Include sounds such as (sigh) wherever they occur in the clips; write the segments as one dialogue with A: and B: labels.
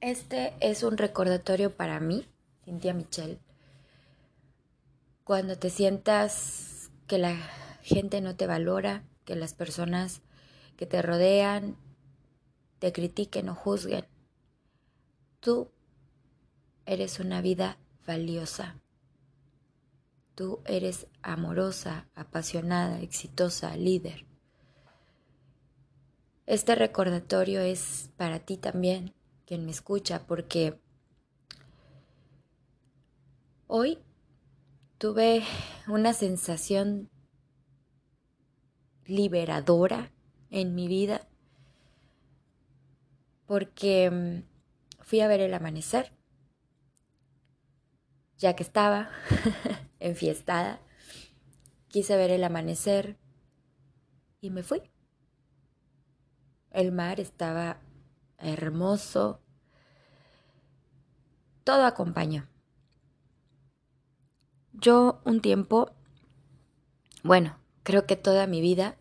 A: Este es un recordatorio para mí, Cintia Michelle. Cuando te sientas que la gente no te valora, que las personas que te rodean te critiquen o juzguen, tú eres una vida valiosa. Tú eres amorosa, apasionada, exitosa, líder. Este recordatorio es para ti también quien me escucha, porque hoy tuve una sensación liberadora en mi vida, porque mm, fui a ver el amanecer, ya que estaba (laughs) enfiestada, quise ver el amanecer y me fui. El mar estaba hermoso. Todo acompañó. Yo un tiempo, bueno, creo que toda mi vida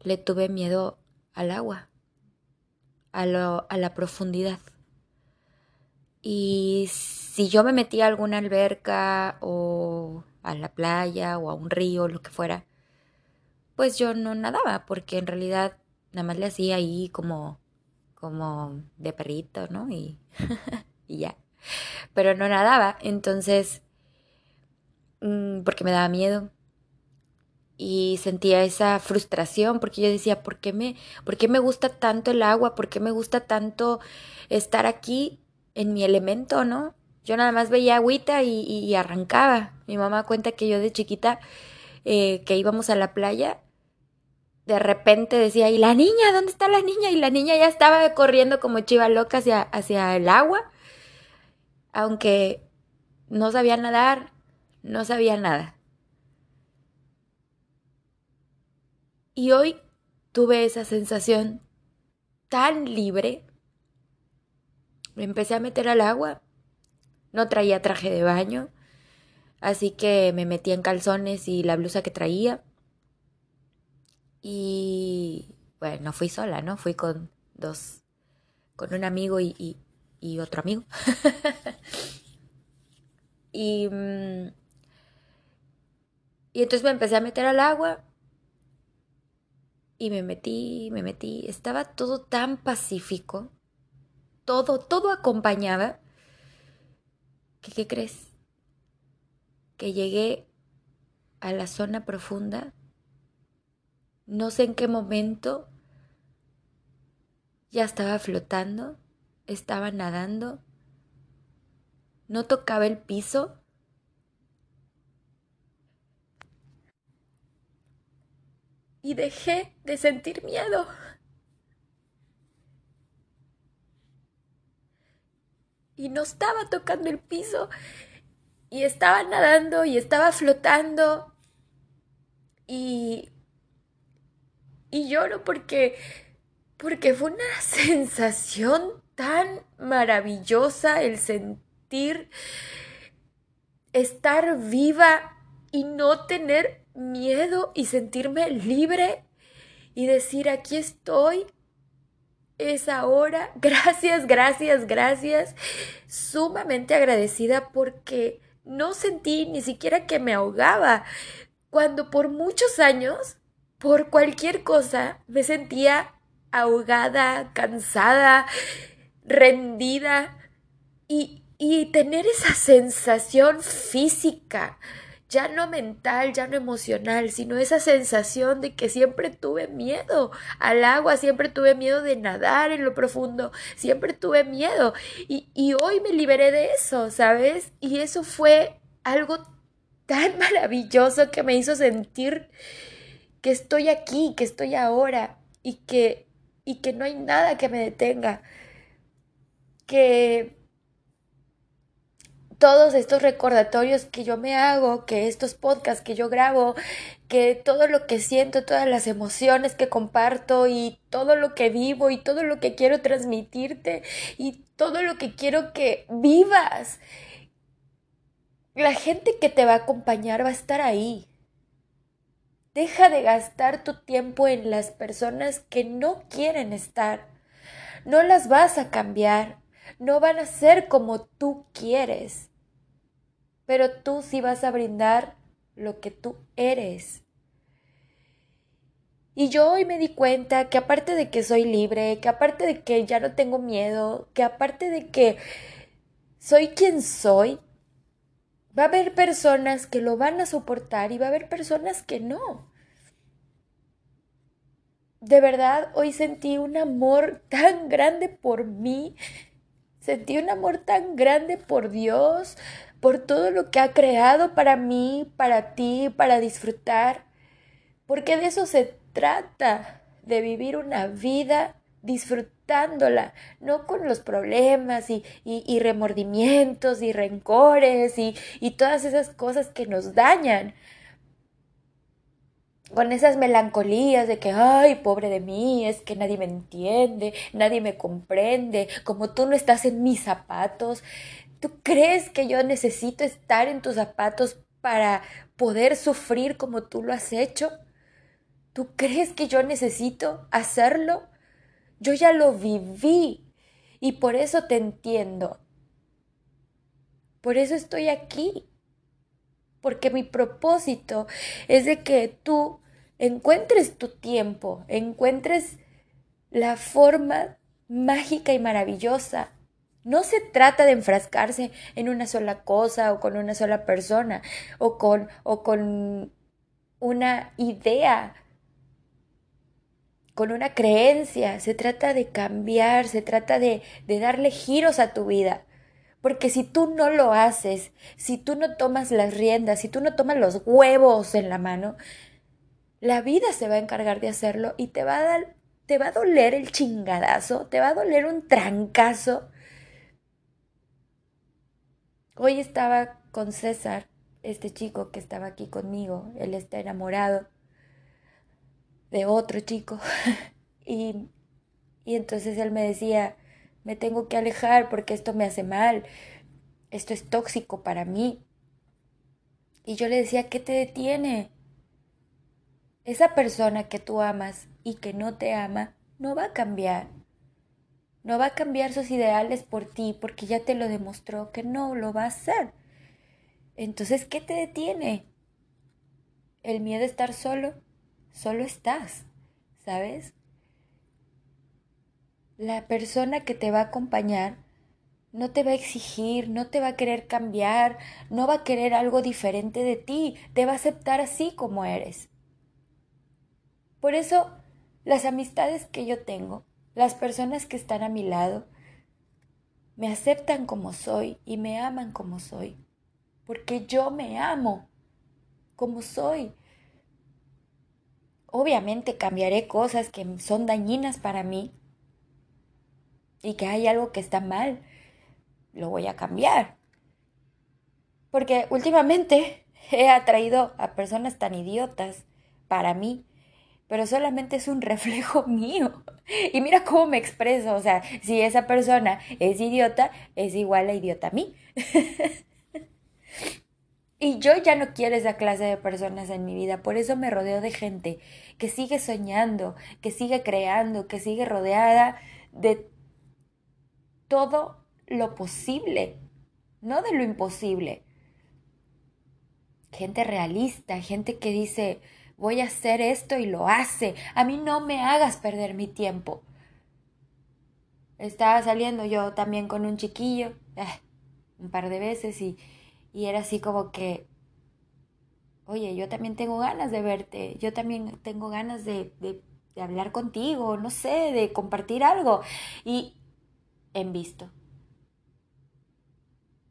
A: le tuve miedo al agua, a, lo, a la profundidad. Y si yo me metía a alguna alberca o a la playa o a un río, lo que fuera, pues yo no nadaba, porque en realidad nada más le hacía ahí como como de perrito, ¿no? Y, (laughs) y ya. Pero no nadaba, entonces, mm, porque me daba miedo. Y sentía esa frustración porque yo decía, ¿por qué, me, ¿por qué me gusta tanto el agua? ¿Por qué me gusta tanto estar aquí en mi elemento, no? Yo nada más veía agüita y, arrancaba. Mi mamá cuenta que yo de chiquita, eh, que íbamos a la playa, de repente decía, ¿y la niña? ¿Dónde está la niña? Y la niña ya estaba corriendo como chiva loca hacia, hacia el agua, aunque no sabía nadar, no sabía nada. Y hoy tuve esa sensación tan libre. Me empecé a meter al agua. No traía traje de baño, así que me metí en calzones y la blusa que traía y bueno, no fui sola, ¿no? Fui con dos, con un amigo y, otro amigo. (laughs) y, mm, y entonces me empecé a meter al agua y me metí, me metí. Estaba todo tan pacífico, todo, todo acompañaba. ¿Qué crees? Que llegué a la zona profunda no sé en qué momento ya estaba flotando, estaba nadando, no tocaba el piso. Y dejé de sentir miedo. Y no estaba tocando el piso. Y estaba nadando y estaba flotando. Y y lloro porque porque fue una (laughs) sensación tan maravillosa el sentir estar viva y no tener miedo y sentirme libre y decir aquí estoy es ahora (laughs) gracias gracias gracias. Sumamente agradecida porque no sentí ni siquiera que me ahogaba. Cuando por muchos años por cualquier cosa me sentía ahogada, cansada, rendida y, y tener esa sensación física, ya no mental, ya no emocional, sino esa sensación de que siempre tuve miedo al agua, siempre tuve miedo de nadar en lo profundo, siempre tuve miedo y, y hoy me liberé de eso, ¿sabes? Y eso fue algo tan (laughs) maravilloso que me hizo sentir que estoy aquí, que estoy ahora y que, y que no hay nada que me detenga. Que todos estos recordatorios que yo me hago, que estos podcasts que yo grabo, que todo lo que siento, todas las emociones que comparto y todo lo que vivo y todo lo que quiero transmitirte y todo lo que quiero que vivas. La gente que te va a acompañar va a estar ahí. Deja de gastar tu tiempo en las personas que no quieren estar. No las vas a cambiar. no van a ser como tú quieres, pero tú sí vas a brindar lo que tú eres. Y yo hoy me di cuenta que aparte de que soy libre, que aparte de que ya no tengo miedo, que aparte de que soy quien soy, va a haber personas que lo van a soportar y va a haber personas que no. De verdad, hoy sentí un amor (laughs) tan grande por mí, sentí un amor tan grande por Dios, por todo lo que ha creado para mí, para ti, para disfrutar, porque de eso se trata de vivir una vida disfrutándola, no con los problemas y, remordimientos y rencores y, y todas esas cosas que nos dañan, con esas melancolías de que, ay, pobre de mí, es que nadie me entiende, nadie me comprende, como tú no estás en mis zapatos. ¿Tú crees que yo necesito estar en tus zapatos para poder sufrir como tú lo has hecho? ¿Tú crees que yo necesito hacerlo? Yo ya lo viví y por eso te entiendo. Por eso estoy aquí. Porque mi propósito es de que tú encuentres tu tiempo, encuentres la forma mágica y maravillosa. No se trata de enfrascarse en una sola cosa o con una sola persona o con, o con una idea con una creencia, se trata de cambiar, se trata de, darle giros a tu vida. Porque si tú no lo haces, si tú no tomas las riendas, si tú no tomas los huevos en la mano, la vida se va a encargar de hacerlo y te va a te va a doler el chingadazo, te va a doler un trancazo. Hoy estaba con César, este chico que estaba aquí conmigo, él está enamorado de otro chico. (laughs) y, y entonces él me decía, me tengo que alejar porque esto me hace mal, esto es tóxico para mí. Y yo le decía, ¿qué te detiene? Esa persona que tú amas y que no te ama, no va a cambiar. No va a cambiar sus ideales por ti porque ya te lo demostró que no lo va a hacer. Entonces, ¿qué te detiene? ¿El miedo a estar solo? Solo estás, ¿sabes? La persona que te va a acompañar no te va a exigir, no te va a querer cambiar, no va a querer algo diferente de ti, te va a aceptar así como eres. Por eso, las amistades que yo tengo, las personas que están a mi lado, me aceptan como soy y me aman como soy, porque yo me amo como soy. Obviamente cambiaré cosas que son dañinas para mí y que hay algo que está mal. Lo voy a cambiar. Porque últimamente he atraído a personas tan idiotas para mí, pero solamente es un reflejo (laughs) mío. Y mira cómo me expreso, o sea, si esa persona es idiota, es igual a idiota a mí. (laughs) Y yo ya no quiero esa clase de personas en mi vida, por eso me rodeo de gente que sigue soñando, que sigue creando, que sigue rodeada de todo lo posible, no de lo imposible. Gente realista, gente que dice, voy a hacer esto y lo hace. A mí no me hagas perder mi tiempo. Estaba saliendo yo también con un chiquillo, eh, un par de veces y y era así como que, oye, yo también tengo ganas de verte, yo también tengo ganas de, de, hablar contigo, no sé, de compartir algo. Y en visto.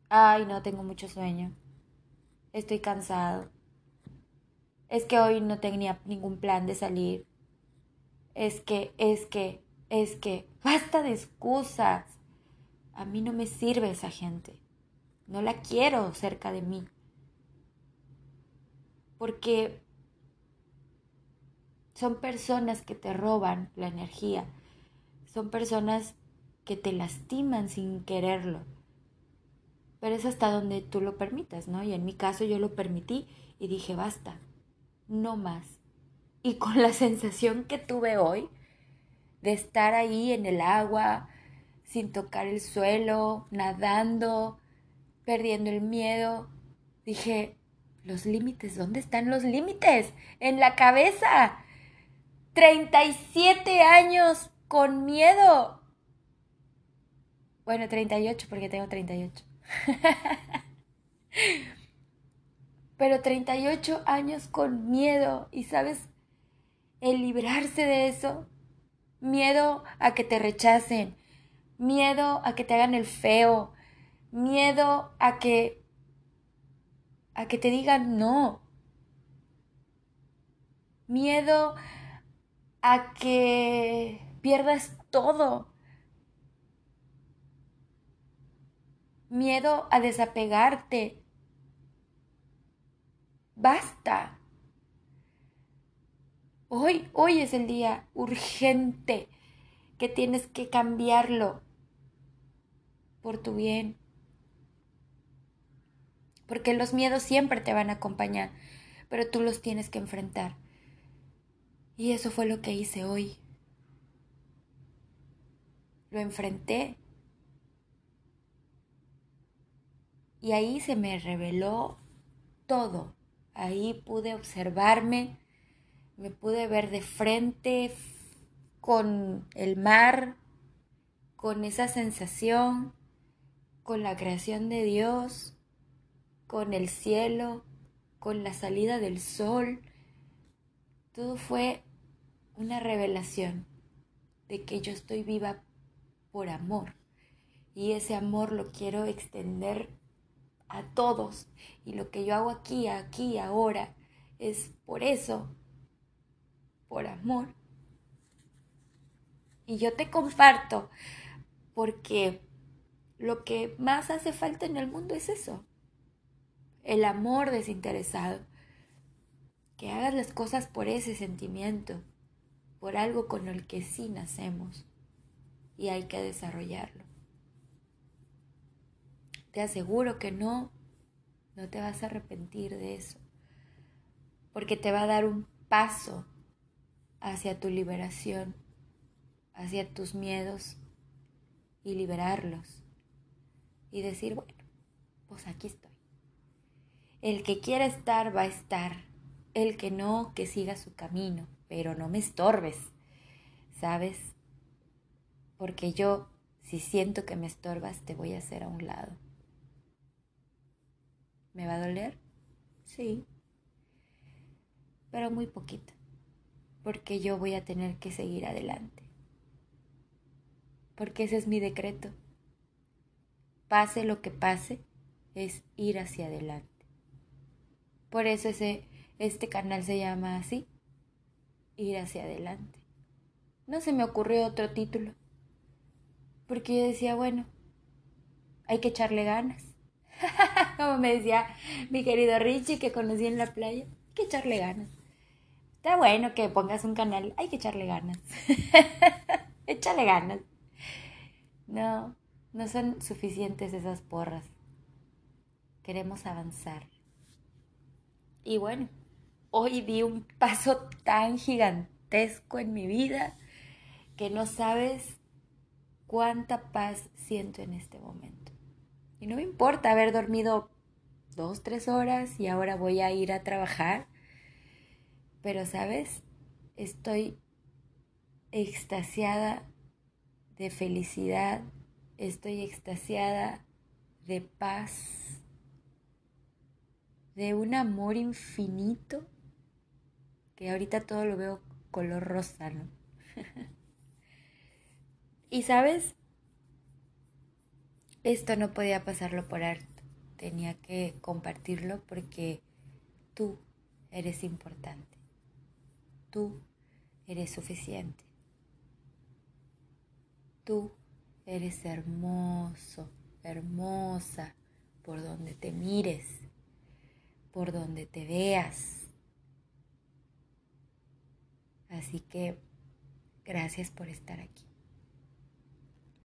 A: Ay, no, tengo mucho sueño. Estoy cansado. Es que hoy no tenía ningún plan de salir. Es que, es que, es que, basta de excusas. A mí no me sirve esa gente. No la quiero cerca de mí. Porque son personas que te roban la energía. Son personas que te lastiman sin quererlo. Pero es hasta donde tú lo permitas, ¿no? Y en mi caso yo lo permití y dije, basta, no más. Y con la (laughs) sensación que tuve hoy de estar ahí en el agua, sin tocar el suelo, nadando, perdiendo el miedo. Dije, los límites, ¿dónde están los límites? En la cabeza. 37 años con miedo. Bueno, 38 porque tengo 38. (laughs) Pero 38 años con miedo. ¿Y sabes? El librarse de eso. Miedo a que te rechacen. Miedo a que te hagan el feo. Miedo a que... a que te digan no. Miedo a que pierdas todo. Miedo a desapegarte. Basta. Hoy, hoy es el día urgente que tienes que cambiarlo por tu bien. Porque los miedos siempre te van a acompañar, pero tú los tienes que enfrentar. Y eso fue lo que hice hoy. Lo enfrenté. Y ahí se me reveló todo. Ahí pude observarme, me pude ver de frente con el mar, con esa sensación, con la creación de Dios, con el cielo, con la salida del sol. Todo fue una revelación de que yo estoy viva por amor y ese amor lo quiero extender a todos y lo que yo hago aquí, aquí, ahora es por eso, por amor. Y yo te comparto porque lo que más hace falta en el mundo es eso, el amor desinteresado, que hagas las cosas por ese sentimiento por algo con el que sí nacemos y hay que desarrollarlo. Te aseguro que no, no te vas a arrepentir de eso, porque te va a dar un paso hacia tu liberación, hacia tus miedos y liberarlos y decir, bueno, pues aquí estoy. El que quiera estar va a estar, el que no, que siga su camino pero no me estorbes, ¿sabes? Porque yo, si siento que me estorbas, te voy a hacer a un lado. ¿Me va a doler? Sí, pero muy poquito, porque yo voy a tener que seguir adelante. Porque ese es mi decreto. Pase lo que pase, es ir hacia adelante. Por eso ese, este canal se llama así, ir hacia adelante. No se me ocurrió otro título, porque yo decía, bueno, hay que echarle ganas. (laughs) Como me decía mi querido Richie que conocí en la playa, hay que echarle ganas. Está bueno que pongas un canal, hay que echarle ganas. (laughs) Échale ganas. No, no son suficientes esas porras. Queremos avanzar. Y bueno, hoy di un paso tan gigantesco en mi vida que no sabes cuánta paz siento en este momento. Y no me importa haber dormido dos, tres horas y ahora voy a ir a trabajar. Pero, ¿sabes? Estoy extasiada de felicidad, estoy extasiada de paz, de un amor infinito que ahorita todo lo veo color rosa, ¿no? (laughs) y sabes, esto no podía pasarlo por alto, tenía que compartirlo porque tú eres importante, tú eres suficiente, tú eres hermoso, hermosa, por donde te mires, por donde te veas Así que gracias por estar aquí.